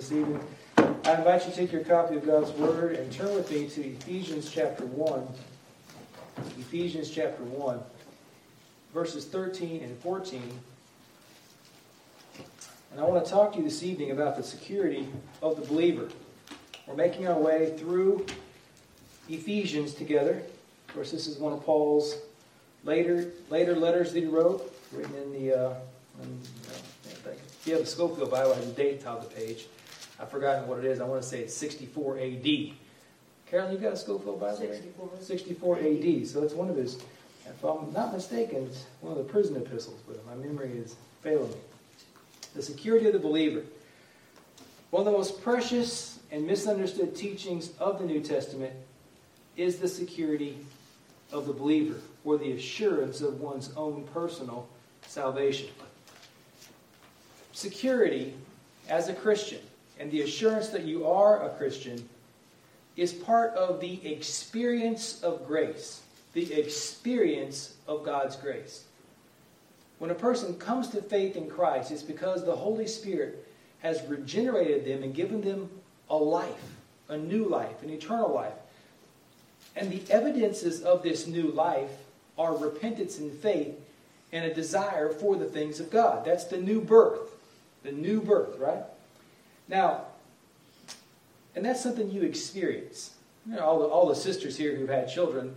this evening. I invite you to take your copy of God's Word and turn with me to Ephesians chapter 1. Ephesians chapter 1, verses 13 and 14. And I want to talk to you this evening about the security of the believer. We're making our way through Ephesians together. Of course, this is one of Paul's later later letters that he wrote, written in the. Uh, in, if you have a Scofield Bible, it has a date on the page. I've forgotten what it is. I want to say it's 64 A.D. Carolyn, you got a Scofield Bible? 64. 64 A.D. So it's one of his, if I'm not mistaken, it's one of the prison epistles, but my memory is failing me. The security of the believer. One of the most precious and misunderstood teachings of the New Testament is the security of the believer, or the assurance of one's own personal salvation. Security as a Christian and the assurance that you are a Christian is part of the experience of grace, the experience of God's grace. When a person comes to faith in Christ, it's because the Holy Spirit has regenerated them and given them a life, a new life, an eternal life. And the evidences of this new life are repentance and faith and a desire for the things of God. That's the new birth. The new birth, right? Now, and that's something you experience. You know, all, the, all the sisters here who've had children,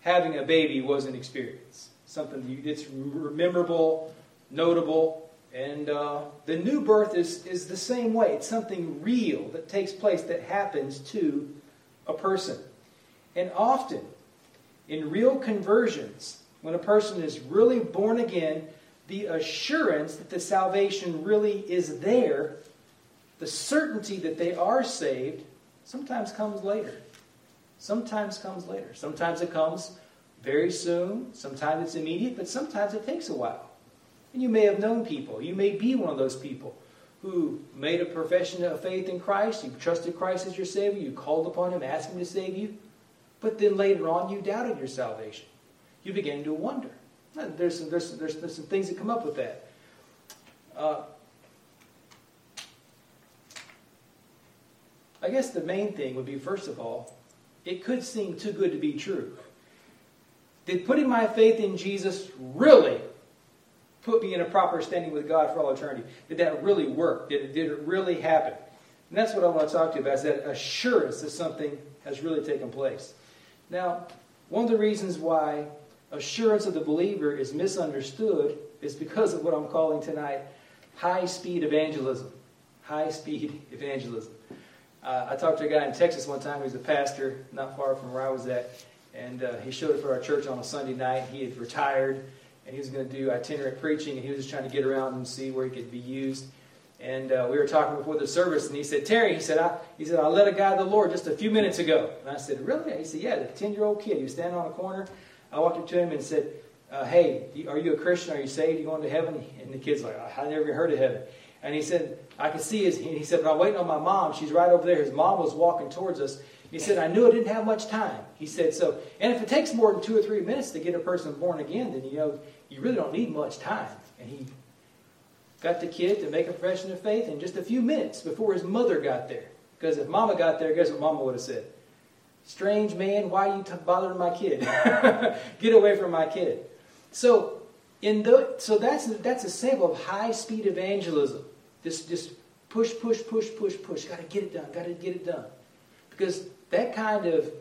having a baby was an experience. Something you, it's memorable, notable, and uh, the new birth is, is the same way. It's something real that takes place that happens to a person. And often, in real conversions, when a person is really born again, the assurance that the salvation really is there, the certainty that they are saved, sometimes comes later. Sometimes comes later. Sometimes it comes very soon. Sometimes it's immediate, but sometimes it takes a while. And you may have known people. You may be one of those people who made a profession of faith in Christ. You trusted Christ as your Savior. You called upon Him, asked Him to save you. But then later on, you doubted your salvation. You began to wonder. There's some, there's, there's, there's some things that come up with that. Uh, I guess the main thing would be, first of all, it could seem too good to be true. Did putting my faith in Jesus really put me in a proper standing with God for all eternity? Did that really work? Did it, did it really happen? And that's what I want to talk to you about, is that assurance that something has really taken place. Now, one of the reasons why assurance of the believer is misunderstood is because of what I'm calling tonight high speed evangelism. High speed evangelism. Uh, I talked to a guy in Texas one time. He was a pastor not far from where I was at. And uh, he showed up for our church on a Sunday night. He had retired and he was going to do itinerant preaching. And he was just trying to get around and see where he could be used. And uh, we were talking before the service, and he said, Terry, he said, I, he said, I led a guy to the Lord just a few minutes ago. And I said, Really? He said, Yeah, the 10 year old kid. He was standing on a corner. I walked up to him and said, uh, Hey, are you a Christian? Are you saved? Are you going to heaven? And the kid's like, I never heard of heaven. And he said, I could see his, he said, but I'm waiting on my mom. She's right over there. His mom was walking towards us. He said, I knew I didn't have much time. He said, so, and if it takes more than two or three minutes to get a person born again, then, you know, you really don't need much time. And he got the kid to make a profession of faith in just a few minutes before his mother got there. Because if mama got there, guess what mama would have said? Strange man, why are you bothering my kid? Get away from my kid. So, in the, so that's, that's a sample of high speed evangelism. Just push, push, push, push, push. Got to get it done. Got to get it done. Because that kind of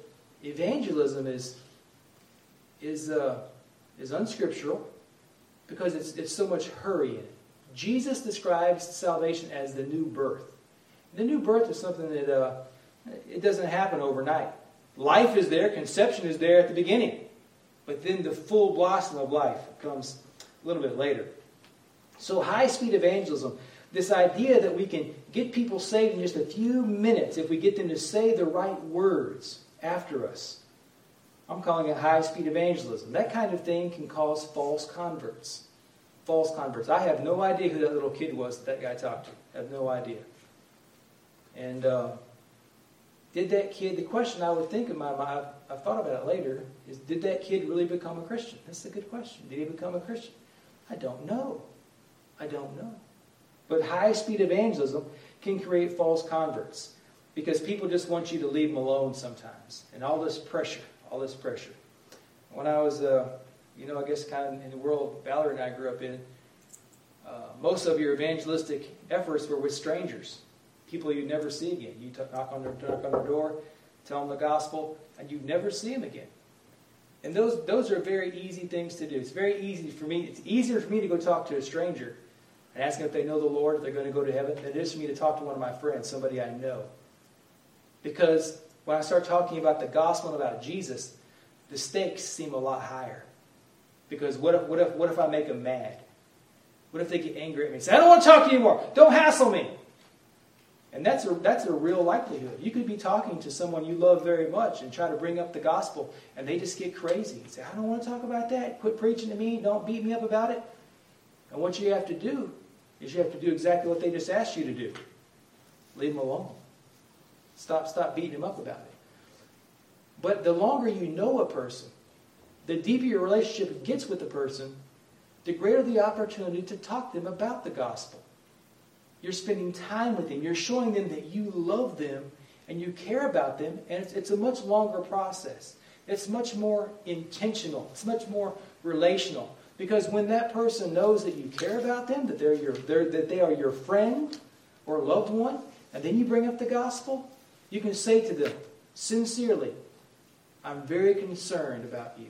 evangelism is, is, uh, is unscriptural because it's, it's so much hurry in it. Jesus describes salvation as the new birth. The new birth is something that uh, it doesn't happen overnight. Life is there, conception is there at the beginning. But then the full blossom of life comes a little bit later. So, high speed evangelism, this idea that we can get people saved in just a few minutes if we get them to say the right words after us. I'm calling it high speed evangelism. That kind of thing can cause false converts. False converts. I have no idea who that little kid was that, that guy talked to. I have no idea. And uh, did that kid, the question I would think in my mind, I've, I've thought about it later, is did that kid really become a Christian? That's a good question. Did he become a Christian? I don't know. I don't know. But high speed evangelism can create false converts because people just want you to leave them alone sometimes. And all this pressure, all this pressure. When I was, uh, you know, I guess kind of in the world Valerie and I grew up in, uh, most of your evangelistic efforts were with strangers, people you never see again. You knock on their, knock on their door, tell them the gospel, and you never see them again. And those, those are very easy things to do. It's very easy for me. It's easier for me to go talk to a stranger and ask them if they know the Lord, if they're going to go to heaven, it is for me to talk to one of my friends, somebody I know. Because when I start talking about the gospel and about Jesus, the stakes seem a lot higher. Because what if, what if, what if I make them mad? What if they get angry at me and say, I don't want to talk to you anymore. Don't hassle me. And that's a, that's a real likelihood. You could be talking to someone you love very much and try to bring up the gospel, and they just get crazy and say, I don't want to talk about that. Quit preaching to me. Don't beat me up about it. And what you have to do is you have to do exactly what they just asked you to do leave them alone. Stop, stop beating them up about it. But the longer you know a person, the deeper your relationship gets with the person, the greater the opportunity to talk to them about the gospel. You're spending time with them. You're showing them that you love them and you care about them. And it's, it's a much longer process. It's much more intentional. It's much more relational. Because when that person knows that you care about them, that, they're your, they're, that they are your friend or loved one, and then you bring up the gospel, you can say to them, sincerely, I'm very concerned about you.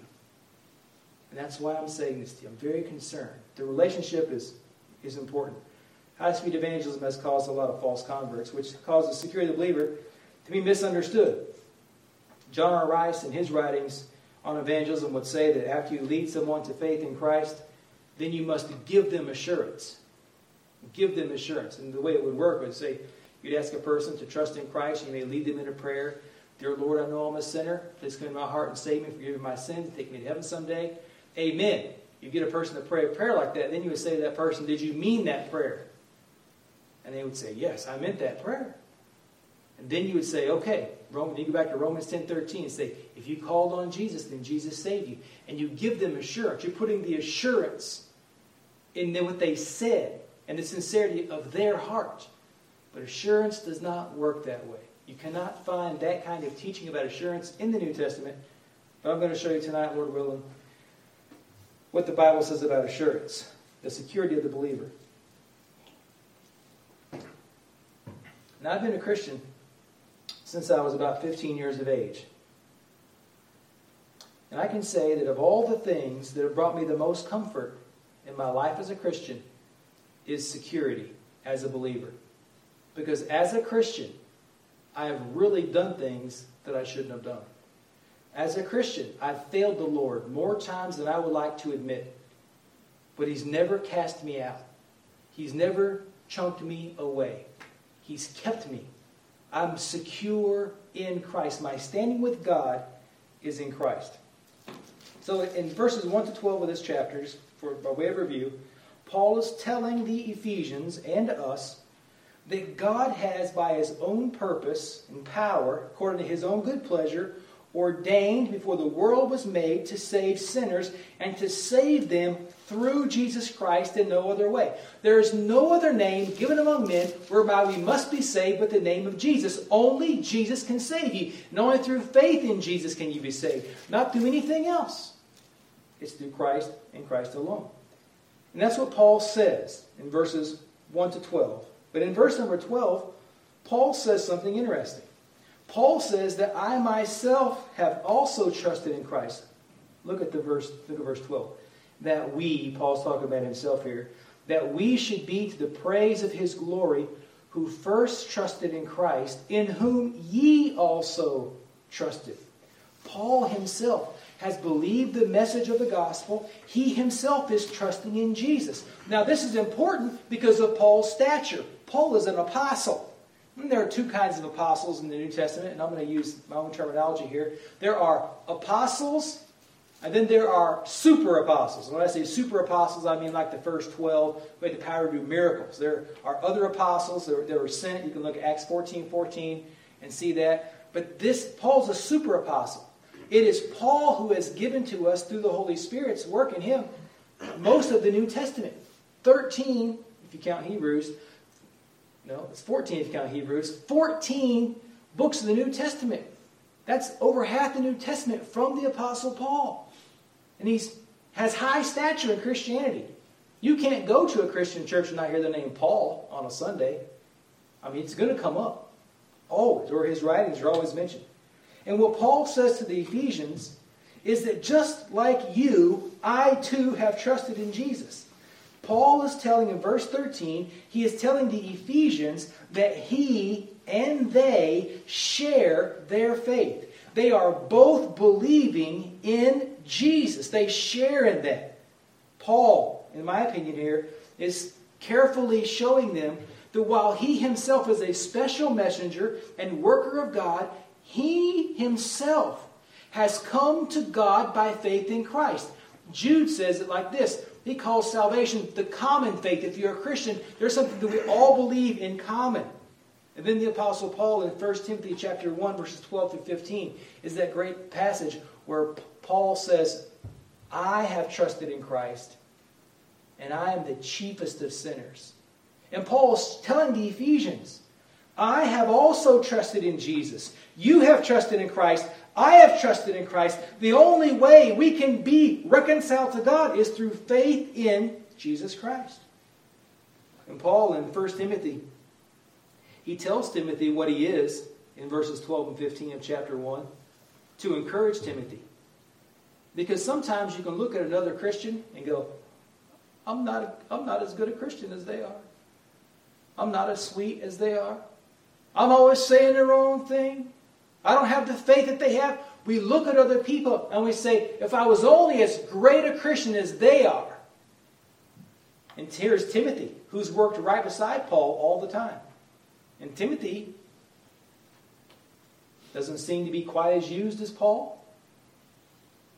And that's why I'm saying this to you. I'm very concerned. The relationship is, is important. High speed evangelism has caused a lot of false converts, which causes security of the believer to be misunderstood. John R. Rice, in his writings on evangelism, would say that after you lead someone to faith in Christ, then you must give them assurance. Give them assurance. And the way it would work would say, you'd ask a person to trust in Christ, you may lead them in a prayer. Dear Lord, I know I'm a sinner. Please come into my heart and save me, forgive me my sins, take me to heaven someday. Amen. You get a person to pray a prayer like that, then you would say to that person, Did you mean that prayer? And they would say, Yes, I meant that prayer. And then you would say, Okay, You go back to Romans 10 13 and say, If you called on Jesus, then Jesus saved you. And you give them assurance. You're putting the assurance in what they said and the sincerity of their heart. But assurance does not work that way. You cannot find that kind of teaching about assurance in the New Testament. But I'm going to show you tonight, Lord willing, what the Bible says about assurance, the security of the believer. Now, I've been a Christian since I was about 15 years of age. And I can say that of all the things that have brought me the most comfort in my life as a Christian is security as a believer. Because as a Christian, I have really done things that I shouldn't have done. As a Christian, I've failed the Lord more times than I would like to admit. But He's never cast me out. He's never chunked me away. He's kept me. I'm secure in Christ. My standing with God is in Christ. So in verses 1 to 12 of this chapter, for by way of review, Paul is telling the Ephesians and us that God has, by his own purpose and power, according to his own good pleasure, ordained before the world was made to save sinners and to save them through Jesus Christ in no other way. There is no other name given among men whereby we must be saved but the name of Jesus. Only Jesus can save you. And only through faith in Jesus can you be saved, not through anything else. It's through Christ and Christ alone. And that's what Paul says in verses 1 to 12. But in verse number 12, Paul says something interesting. Paul says that I myself have also trusted in Christ. Look at the verse, look at verse 12. That we, Paul's talking about himself here, that we should be to the praise of his glory, who first trusted in Christ, in whom ye also trusted. Paul himself has believed the message of the gospel. He himself is trusting in Jesus. Now, this is important because of Paul's stature. Paul is an apostle. And there are two kinds of apostles in the New Testament, and I'm going to use my own terminology here. There are apostles, and then there are super apostles. And when I say super apostles, I mean like the first 12 who had the power to do miracles. There are other apostles that were, that were sent. You can look at Acts 14 14 and see that. But this, Paul's a super apostle. It is Paul who has given to us through the Holy Spirit's work in him most of the New Testament. 13 if you count Hebrews. No, it's 14 if you count Hebrews. 14 books of the New Testament. That's over half the New Testament from the Apostle Paul. And he has high stature in Christianity. You can't go to a Christian church and not hear the name Paul on a Sunday. I mean, it's going to come up. Always, or his writings are always mentioned. And what Paul says to the Ephesians is that just like you, I too have trusted in Jesus. Paul is telling in verse 13, he is telling the Ephesians that he and they share their faith. They are both believing in Jesus. They share in that. Paul, in my opinion, here is carefully showing them that while he himself is a special messenger and worker of God, he himself has come to God by faith in Christ. Jude says it like this. He calls salvation the common faith. If you're a Christian, there's something that we all believe in common. And then the Apostle Paul in 1 Timothy chapter 1, verses 12 through 15, is that great passage where Paul says, I have trusted in Christ, and I am the chiefest of sinners. And Paul's telling the Ephesians, I have also trusted in Jesus. You have trusted in Christ. I have trusted in Christ. The only way we can be reconciled to God is through faith in Jesus Christ. And Paul in 1 Timothy he tells Timothy what he is in verses 12 and 15 of chapter 1 to encourage Timothy. Because sometimes you can look at another Christian and go, I'm not, I'm not as good a Christian as they are. I'm not as sweet as they are. I'm always saying the wrong thing. I don't have the faith that they have. We look at other people and we say, if I was only as great a Christian as they are. And here's Timothy, who's worked right beside Paul all the time. And Timothy doesn't seem to be quite as used as Paul.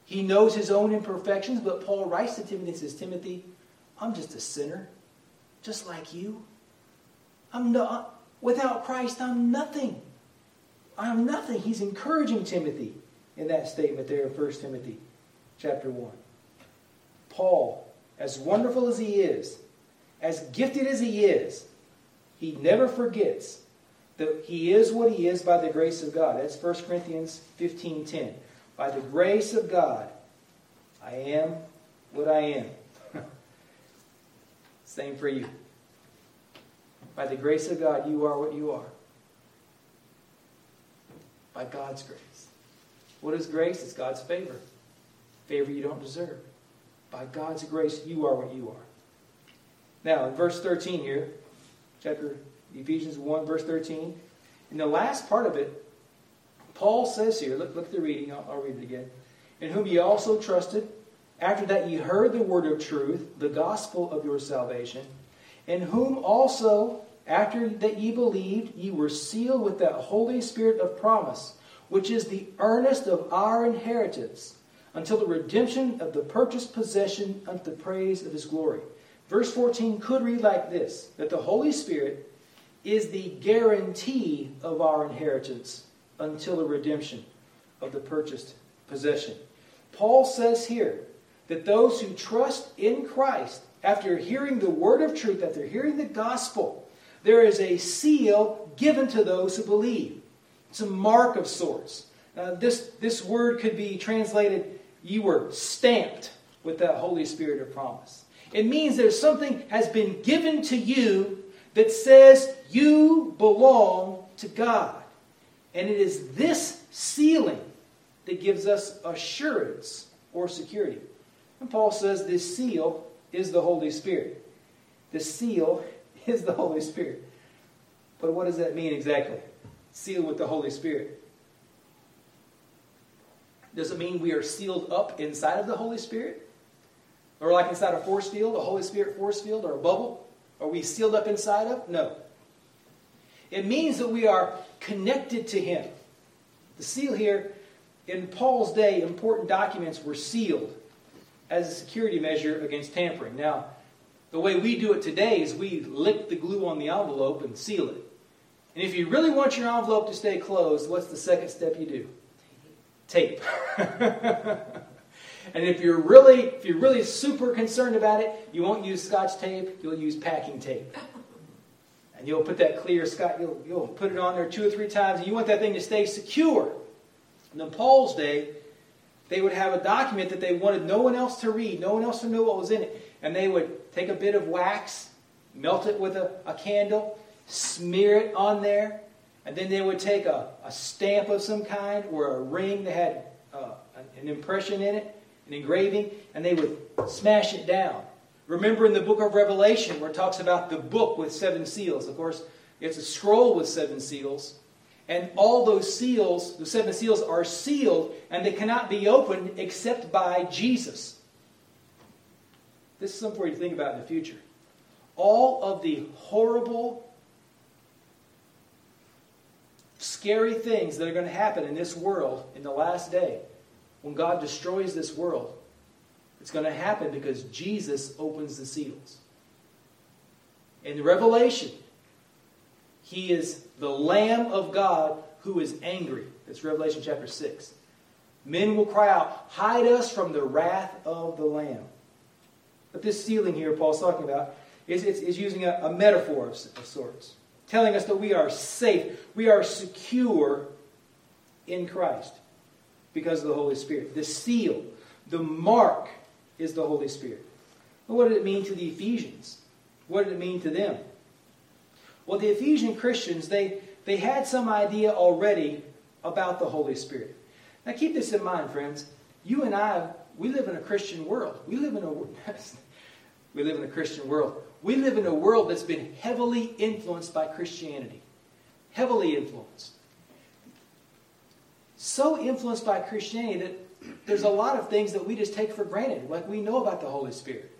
He knows his own imperfections, but Paul writes to Timothy and says, Timothy, I'm just a sinner, just like you. I'm not, without Christ, I'm nothing. I'm nothing. He's encouraging Timothy in that statement there in 1 Timothy chapter 1. Paul, as wonderful as he is, as gifted as he is, he never forgets that he is what he is by the grace of God. That's 1 Corinthians 15.10. By the grace of God, I am what I am. Same for you. By the grace of God, you are what you are. By God's grace. What is grace? It's God's favor. Favor you don't deserve. By God's grace, you are what you are. Now, in verse 13 here, chapter Ephesians 1, verse 13. In the last part of it, Paul says here, look, look at the reading, I'll, I'll read it again. In whom ye also trusted, after that ye heard the word of truth, the gospel of your salvation, in whom also, after that ye believed, ye were sealed with that Holy Spirit of promise, which is the earnest of our inheritance, until the redemption of the purchased possession unto the praise of his glory. Verse 14 could read like this that the Holy Spirit is the guarantee of our inheritance until the redemption of the purchased possession. Paul says here that those who trust in Christ, after hearing the word of truth, after hearing the gospel, there is a seal given to those who believe. It's a mark of sorts. Uh, this, this word could be translated, you were stamped with that Holy Spirit of promise. It means there's something has been given to you that says you belong to God. And it is this sealing that gives us assurance or security. And Paul says this seal is the Holy Spirit. The seal is the Holy Spirit. But what does that mean exactly? Sealed with the Holy Spirit. Does it mean we are sealed up inside of the Holy Spirit? Or like inside a force field, a Holy Spirit force field, or a bubble? Are we sealed up inside of? No. It means that we are connected to Him. The seal here, in Paul's day, important documents were sealed as a security measure against tampering. Now, the way we do it today is we lick the glue on the envelope and seal it. And if you really want your envelope to stay closed, what's the second step you do? Tape. and if you're really, if you're really super concerned about it, you won't use scotch tape, you'll use packing tape. And you'll put that clear scotch, you'll, you'll put it on there two or three times, and you want that thing to stay secure. And in Paul's day, they would have a document that they wanted no one else to read, no one else to know what was in it. And they would take a bit of wax, melt it with a, a candle, smear it on there, and then they would take a, a stamp of some kind or a ring that had uh, an impression in it, an engraving, and they would smash it down. Remember in the book of Revelation where it talks about the book with seven seals. Of course, it's a scroll with seven seals. And all those seals, the seven seals, are sealed and they cannot be opened except by Jesus. This is something for you to think about in the future. All of the horrible, scary things that are going to happen in this world in the last day, when God destroys this world, it's going to happen because Jesus opens the seals. In Revelation, he is the Lamb of God who is angry. That's Revelation chapter 6. Men will cry out, Hide us from the wrath of the Lamb. But this sealing here, Paul's talking about, is, is, is using a, a metaphor of, of sorts, telling us that we are safe, we are secure in Christ because of the Holy Spirit. The seal, the mark, is the Holy Spirit. Well, what did it mean to the Ephesians? What did it mean to them? Well, the Ephesian Christians, they, they had some idea already about the Holy Spirit. Now, keep this in mind, friends. You and I, we live in a Christian world. We live in a we live in a Christian world. We live in a world that's been heavily influenced by Christianity. Heavily influenced. So influenced by Christianity that there's a lot of things that we just take for granted. Like we know about the Holy Spirit.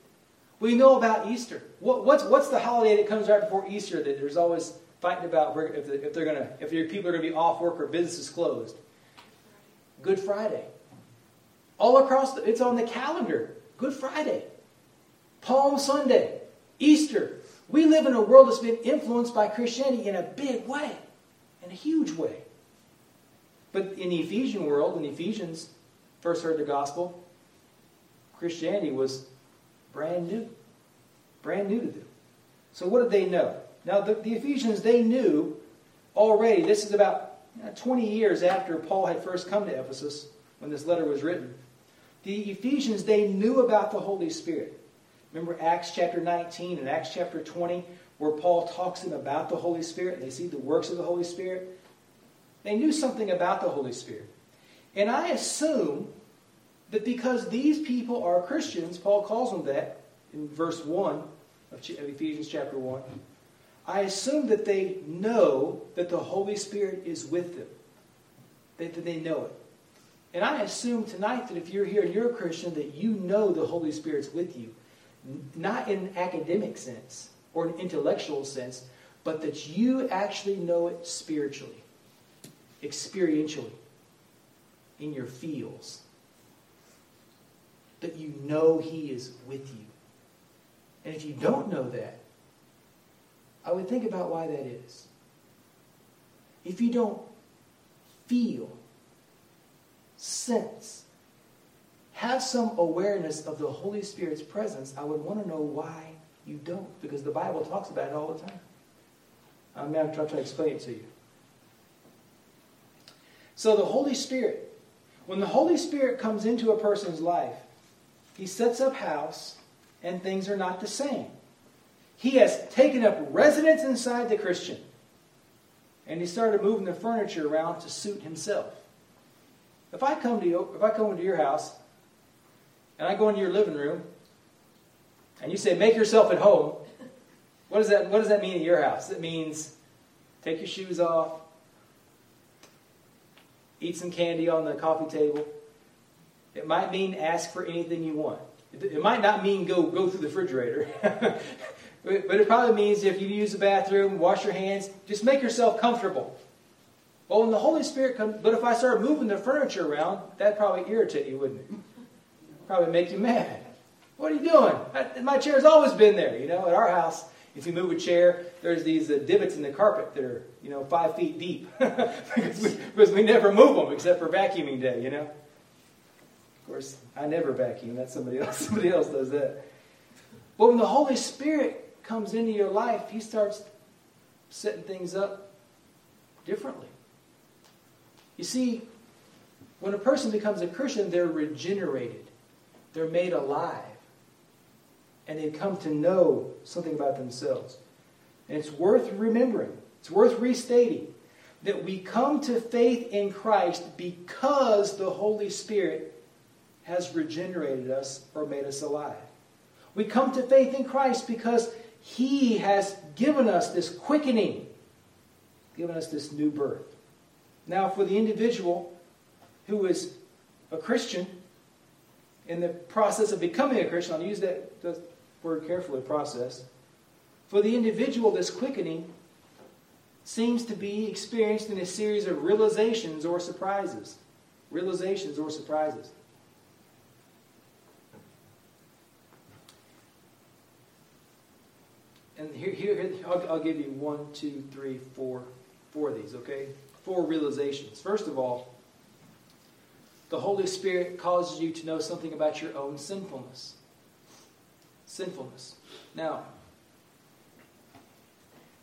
We know about Easter. What, what's, what's the holiday that comes right before Easter that there's always fighting about if, if they're to if your people are going to be off work or businesses closed? Good Friday. All across, the, it's on the calendar. Good Friday. Palm Sunday. Easter. We live in a world that's been influenced by Christianity in a big way, in a huge way. But in the Ephesian world, when the Ephesians first heard the gospel, Christianity was brand new. Brand new to them. So what did they know? Now, the, the Ephesians, they knew already, this is about 20 years after Paul had first come to Ephesus, when this letter was written. The Ephesians, they knew about the Holy Spirit. Remember Acts chapter 19 and Acts chapter 20, where Paul talks to them about the Holy Spirit. They see the works of the Holy Spirit. They knew something about the Holy Spirit. And I assume that because these people are Christians, Paul calls them that in verse 1 of Ephesians chapter 1. I assume that they know that the Holy Spirit is with them, that, that they know it. And I assume tonight that if you're here and you're a Christian, that you know the Holy Spirit's with you. Not in an academic sense or an intellectual sense, but that you actually know it spiritually, experientially, in your feels that you know He is with you. And if you don't know that, I would think about why that is. If you don't feel, sense, have some awareness of the Holy Spirit's presence, I would want to know why you don't, because the Bible talks about it all the time. I'm going to try to explain it to you. So, the Holy Spirit, when the Holy Spirit comes into a person's life, he sets up house, and things are not the same. He has taken up residence inside the Christian. And he started moving the furniture around to suit himself. If I come to you, if I come into your house, and I go into your living room, and you say, make yourself at home, what does that, what does that mean in your house? It means take your shoes off, eat some candy on the coffee table, it might mean ask for anything you want. It might not mean go, go through the refrigerator. but it probably means if you use the bathroom, wash your hands, just make yourself comfortable. Well, when the Holy Spirit comes, but if I start moving the furniture around, that'd probably irritate you, wouldn't it? Probably make you mad. What are you doing? my chair's always been there. You know, at our house, if you move a chair, there's these uh, divots in the carpet that are, you know, five feet deep because, we, because we never move them except for vacuuming day, you know. Of course, I never vacuum. That's somebody else. Somebody else does that. But when the Holy Spirit comes into your life, He starts setting things up differently. You see, when a person becomes a Christian, they're regenerated, they're made alive, and they come to know something about themselves. And it's worth remembering, it's worth restating that we come to faith in Christ because the Holy Spirit has regenerated us or made us alive. We come to faith in Christ because He has given us this quickening, given us this new birth. Now, for the individual who is a Christian, in the process of becoming a Christian, I'll use that word carefully process. For the individual, this quickening seems to be experienced in a series of realizations or surprises. Realizations or surprises. And here, here I'll, I'll give you one, two, three, four, four of these, okay? Four realizations. First of all, the Holy Spirit causes you to know something about your own sinfulness. Sinfulness. Now,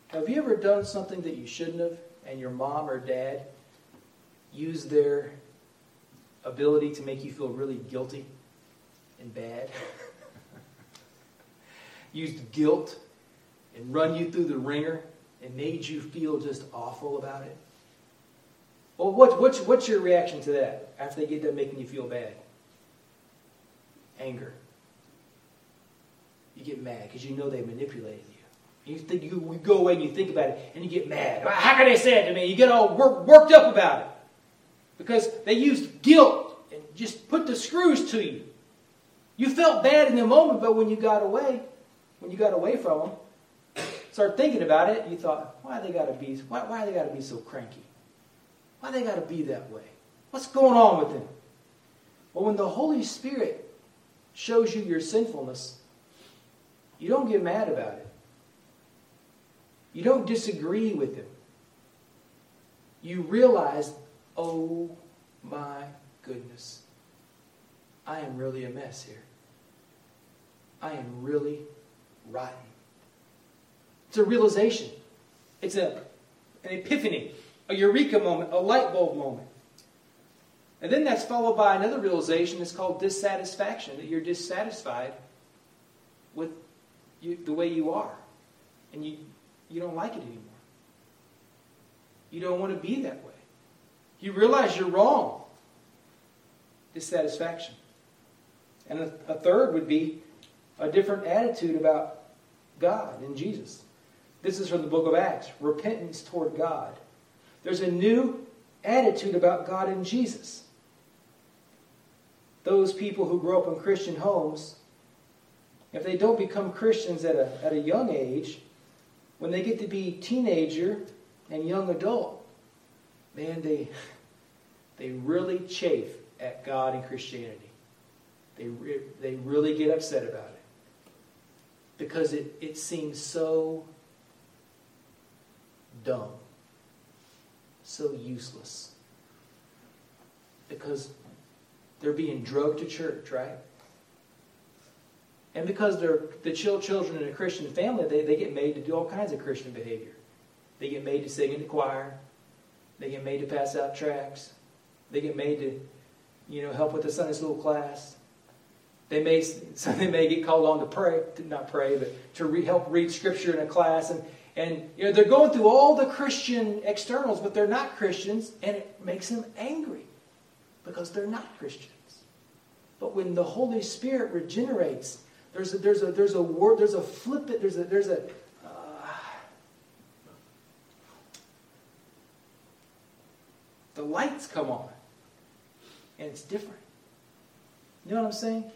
have you ever done something that you shouldn't have, and your mom or dad used their ability to make you feel really guilty and bad? used guilt and run you through the wringer and made you feel just awful about it? Well, what, what's, what's your reaction to that after they get done making you feel bad? Anger. You get mad because you know they manipulated you. You think you, go away and you think about it and you get mad. How can they say it to me? You get all work, worked up about it because they used guilt and just put the screws to you. You felt bad in the moment, but when you got away, when you got away from them, start thinking about it, you thought, why they got to be? Why, why they got to be so cranky? Why they got to be that way? What's going on with them? Well, when the Holy Spirit shows you your sinfulness, you don't get mad about it. You don't disagree with him. You realize, oh my goodness, I am really a mess here. I am really rotten. It's a realization. It's a, an epiphany, a eureka moment, a light bulb moment. And then that's followed by another realization. It's called dissatisfaction, that you're dissatisfied with you, the way you are. And you, you don't like it anymore. You don't want to be that way. You realize you're wrong. Dissatisfaction. And a, a third would be a different attitude about God and Jesus. This is from the book of Acts repentance toward God. There's a new attitude about God and Jesus. Those people who grow up in Christian homes, if they don't become Christians at a, at a young age, when they get to be teenager and young adult, man, they, they really chafe at God and Christianity. They, re- they really get upset about it because it, it seems so dumb, so useless. Because they're being drugged to church, right? And because they're the children in a Christian family, they, they get made to do all kinds of Christian behavior. They get made to sing in the choir. They get made to pass out tracts. They get made to, you know, help with the Sunday school class. They may, some they may get called on to pray, to not pray, but to re, help read scripture in a class. And, and you know, they're going through all the Christian externals, but they're not Christians, and it makes them angry because they're not Christians. But when the Holy Spirit regenerates there's a, there's a, there's a word, there's a flip it, there's a, there's a, uh, the lights come on. And it's different. You know what I'm saying?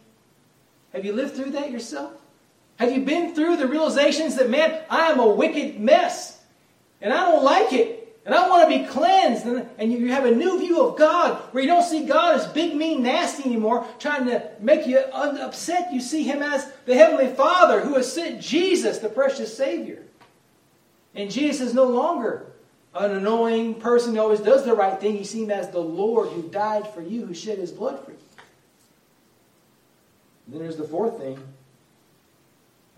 Have you lived through that yourself? Have you been through the realizations that, man, I am a wicked mess and I don't like it? And I want to be cleansed. And, and you have a new view of God where you don't see God as big, mean, nasty anymore, trying to make you upset. You see Him as the Heavenly Father who has sent Jesus, the precious Savior. And Jesus is no longer an annoying person who always does the right thing. You see Him as the Lord who died for you, who shed His blood for you. And then there's the fourth thing.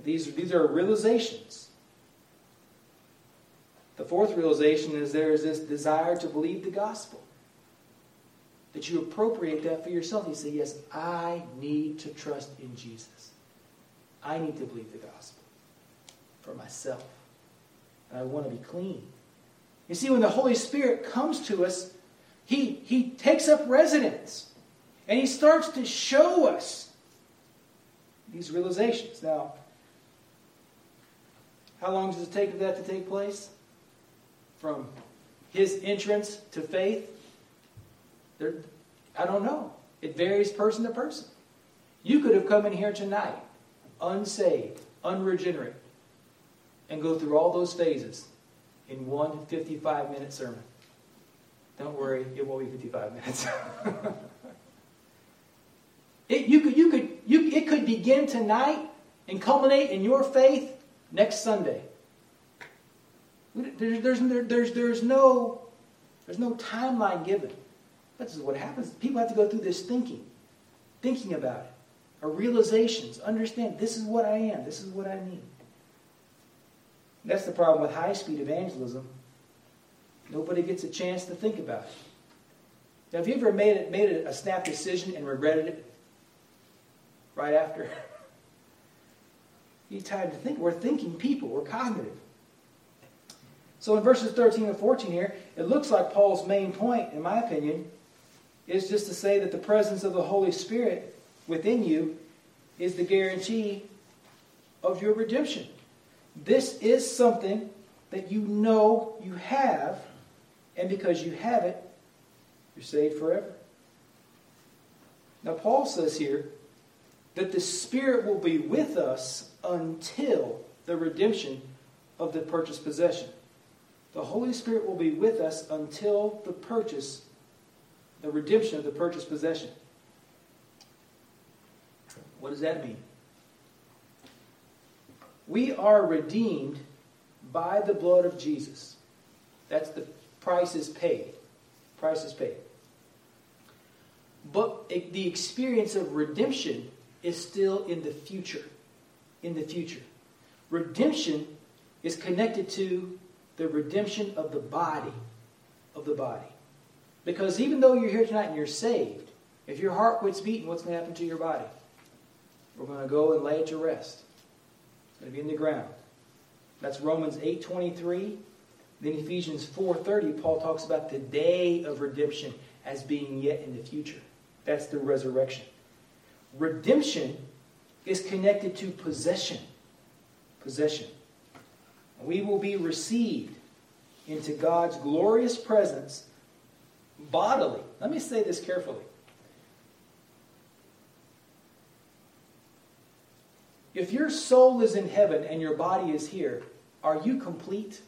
These, these are realizations. The fourth realization is there is this desire to believe the gospel. That you appropriate that for yourself. You say, Yes, I need to trust in Jesus. I need to believe the gospel for myself. And I want to be clean. You see, when the Holy Spirit comes to us, He, he takes up residence and He starts to show us these realizations. Now, how long does it take for that to take place? From his entrance to faith? There, I don't know. It varies person to person. You could have come in here tonight, unsaved, unregenerate, and go through all those phases in one 55 minute sermon. Don't worry, it won't be 55 minutes. it, you could, you could, you, it could begin tonight and culminate in your faith next Sunday. There's, there's, there's, there's, no, there's no timeline given. That's just what happens. People have to go through this thinking, thinking about it, or realizations. Understand this is what I am, this is what I need. That's the problem with high speed evangelism. Nobody gets a chance to think about it. Now, have you ever made, it, made a snap decision and regretted it right after? You time to think. We're thinking people. We're cognitive. So in verses 13 and 14 here, it looks like Paul's main point, in my opinion, is just to say that the presence of the Holy Spirit within you is the guarantee of your redemption. This is something that you know you have, and because you have it, you're saved forever. Now, Paul says here that the Spirit will be with us until the redemption of the purchased possession. The Holy Spirit will be with us until the purchase, the redemption of the purchased possession. What does that mean? We are redeemed by the blood of Jesus. That's the price is paid. Price is paid. But the experience of redemption is still in the future. In the future. Redemption is connected to the redemption of the body. Of the body. Because even though you're here tonight and you're saved, if your heart quits beating, what's going to happen to your body? We're going to go and lay it to rest. It's going to be in the ground. That's Romans 8.23. Then Ephesians 4.30, Paul talks about the day of redemption as being yet in the future. That's the resurrection. Redemption is connected to possession. Possession. We will be received into God's glorious presence bodily. Let me say this carefully. If your soul is in heaven and your body is here, are you complete?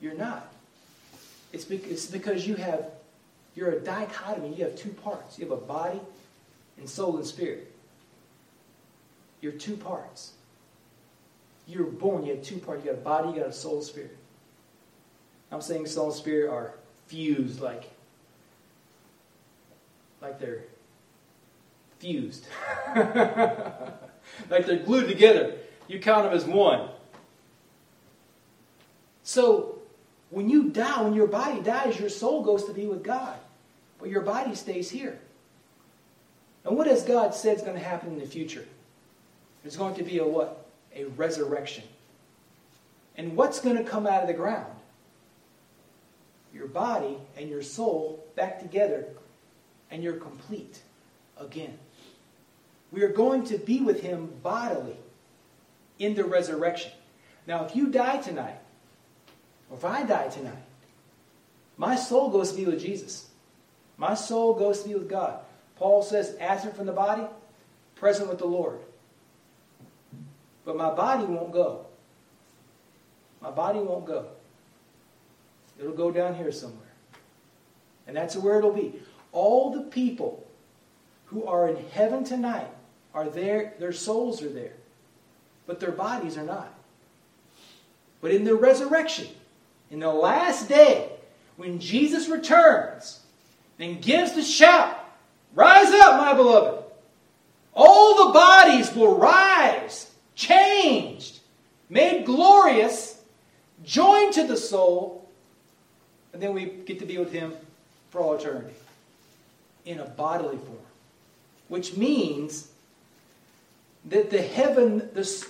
You're not. It's because you have you're a dichotomy. You have two parts. You have a body and soul and spirit. You're two parts. You're born, you have two parts. You got a body, you got a soul, spirit. I'm saying soul and spirit are fused like like they're fused. like they're glued together. You count them as one. So when you die, when your body dies, your soul goes to be with God. But your body stays here. And what has God said is going to happen in the future? There's going to be a what? A resurrection. And what's going to come out of the ground? Your body and your soul back together, and you're complete again. We are going to be with him bodily in the resurrection. Now, if you die tonight, or if I die tonight, my soul goes to be with Jesus. My soul goes to be with God. Paul says, absent from the body, present with the Lord. But my body won't go. My body won't go. It'll go down here somewhere. And that's where it'll be. All the people who are in heaven tonight are there, their souls are there. But their bodies are not. But in the resurrection, in the last day, when Jesus returns, and gives the shout, Rise up, my beloved. All the bodies will rise, changed, made glorious, joined to the soul, and then we get to be with Him for all eternity in a bodily form. Which means that the heaven, the,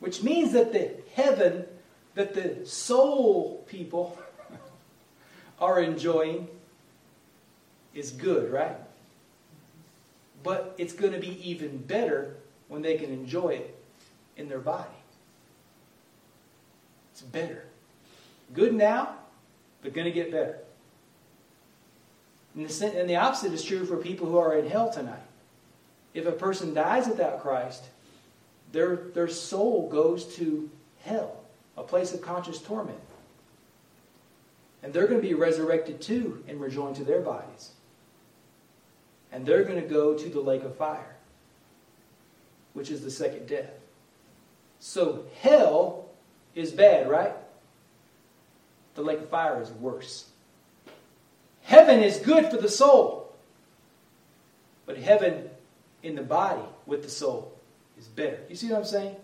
which means that the heaven that the soul people are enjoying is good, right? But it's going to be even better when they can enjoy it in their body. It's better. Good now, but going to get better. And the, and the opposite is true for people who are in hell tonight. If a person dies without Christ, their, their soul goes to hell, a place of conscious torment. And they're going to be resurrected too and rejoined to their bodies. And they're going to go to the lake of fire, which is the second death. So hell is bad, right? The lake of fire is worse. Heaven is good for the soul. But heaven in the body with the soul is better. You see what I'm saying?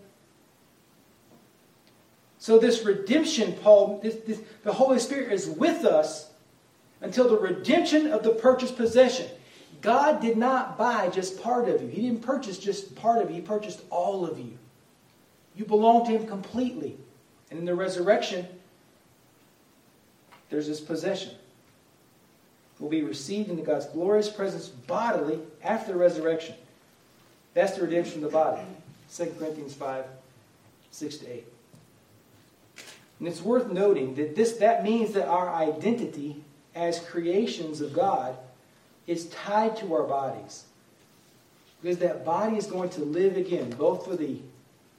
So, this redemption, Paul, this, this, the Holy Spirit is with us until the redemption of the purchased possession. God did not buy just part of you, He didn't purchase just part of you, He purchased all of you. You belong to Him completely. And in the resurrection, there's this possession. Will be received into God's glorious presence bodily after the resurrection. That's the redemption of the body. 2 Corinthians 5, 6 to 8. And it's worth noting that this that means that our identity as creations of God is tied to our bodies. Because that body is going to live again, both for the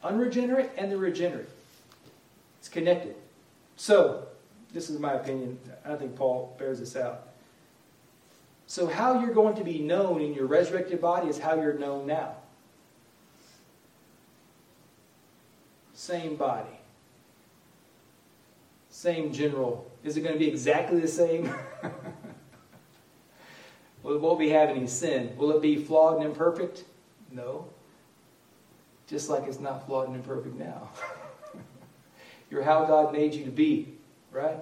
unregenerate and the regenerate. It's connected. So, this is my opinion. I think Paul bears this out. So, how you're going to be known in your resurrected body is how you're known now. Same body same general. Is it going to be exactly the same? Will it be have any sin? Will it be flawed and imperfect? No. Just like it's not flawed and imperfect now. You're how God made you to be, right?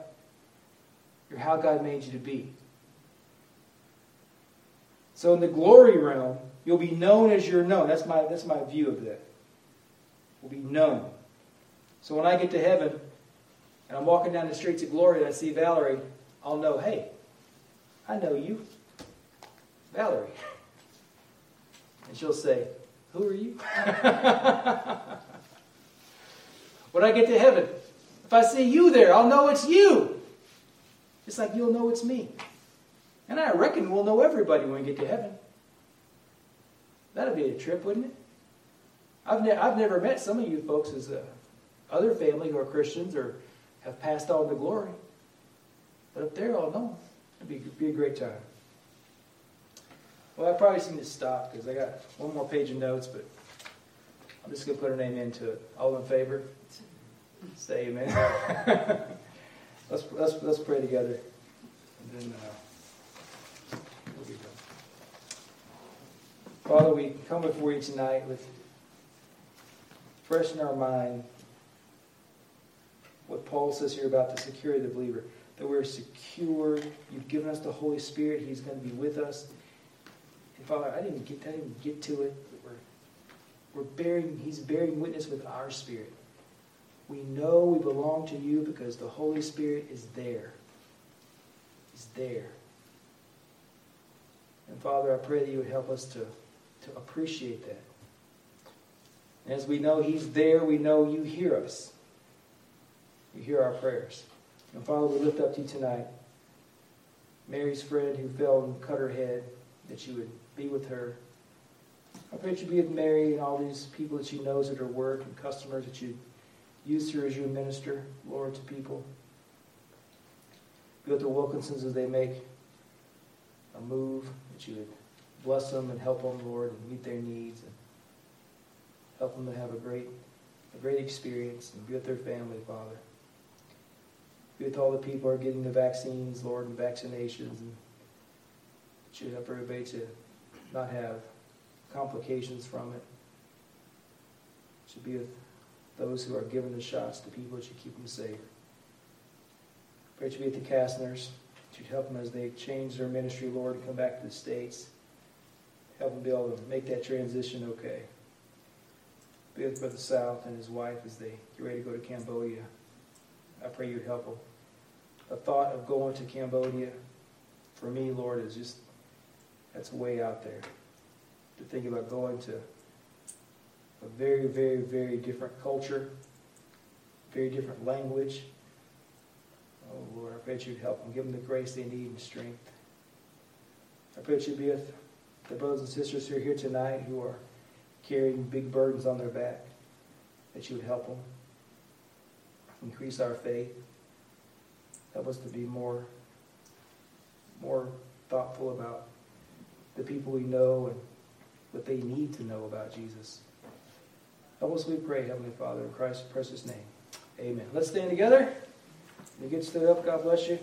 You're how God made you to be. So in the glory realm, you'll be known as you're known. That's my, that's my view of that. Will be known. So when I get to heaven, and I'm walking down the streets of glory and I see Valerie, I'll know, hey, I know you. Valerie. And she'll say, Who are you? when I get to heaven, if I see you there, I'll know it's you. Just like you'll know it's me. And I reckon we'll know everybody when we get to heaven. That'd be a trip, wouldn't it? I've, ne- I've never met some of you folks as uh, other family who are Christians or have passed on to glory. But up there, I'll know. It'd be, be a great time. Well, I probably need to stop because I got one more page of notes, but I'm just going to put a name into it. All in favor? Say amen. let's, let's, let's pray together. And then uh, we'll be done. Father, we come before you tonight with fresh in our mind what Paul says here about the security of the believer. That we're secure. You've given us the Holy Spirit. He's going to be with us. And Father, I didn't get, I didn't get to it. We're, we're bearing, He's bearing witness with our spirit. We know we belong to you because the Holy Spirit is there. He's there. And Father, I pray that you would help us to, to appreciate that. And as we know He's there, we know you hear us. You hear our prayers. And Father, we lift up to you tonight Mary's friend who fell and cut her head, that you would be with her. I pray that you be with Mary and all these people that she knows at her work and customers that you use her as your minister, Lord, to people. Be with the Wilkinsons as they make a move, that you would bless them and help them, Lord, and meet their needs and help them to have a great, a great experience and be with their family, Father Be with all the people who are getting the vaccines, Lord, and vaccinations. And That you help everybody to not have complications from it. it Should be with those who are giving the shots to people that should keep them safe. Pray that you be with the Castners. That you help them as they change their ministry, Lord, and come back to the States. Help them be able to make that transition okay. Be with Brother South and his wife as they get ready to go to Cambodia. I pray you'd help them. The thought of going to Cambodia, for me, Lord, is just, that's way out there. To think about going to a very, very, very different culture, very different language. Oh, Lord, I pray that you'd help them, give them the grace they need and strength. I pray that you'd be with the brothers and sisters who are here tonight who are carrying big burdens on their back, that you would help them. Increase our faith. Help us to be more, more thoughtful about the people we know and what they need to know about Jesus. Help us, we pray, Heavenly Father, in Christ's precious name. Amen. Let's stand together. You get stood up. God bless you.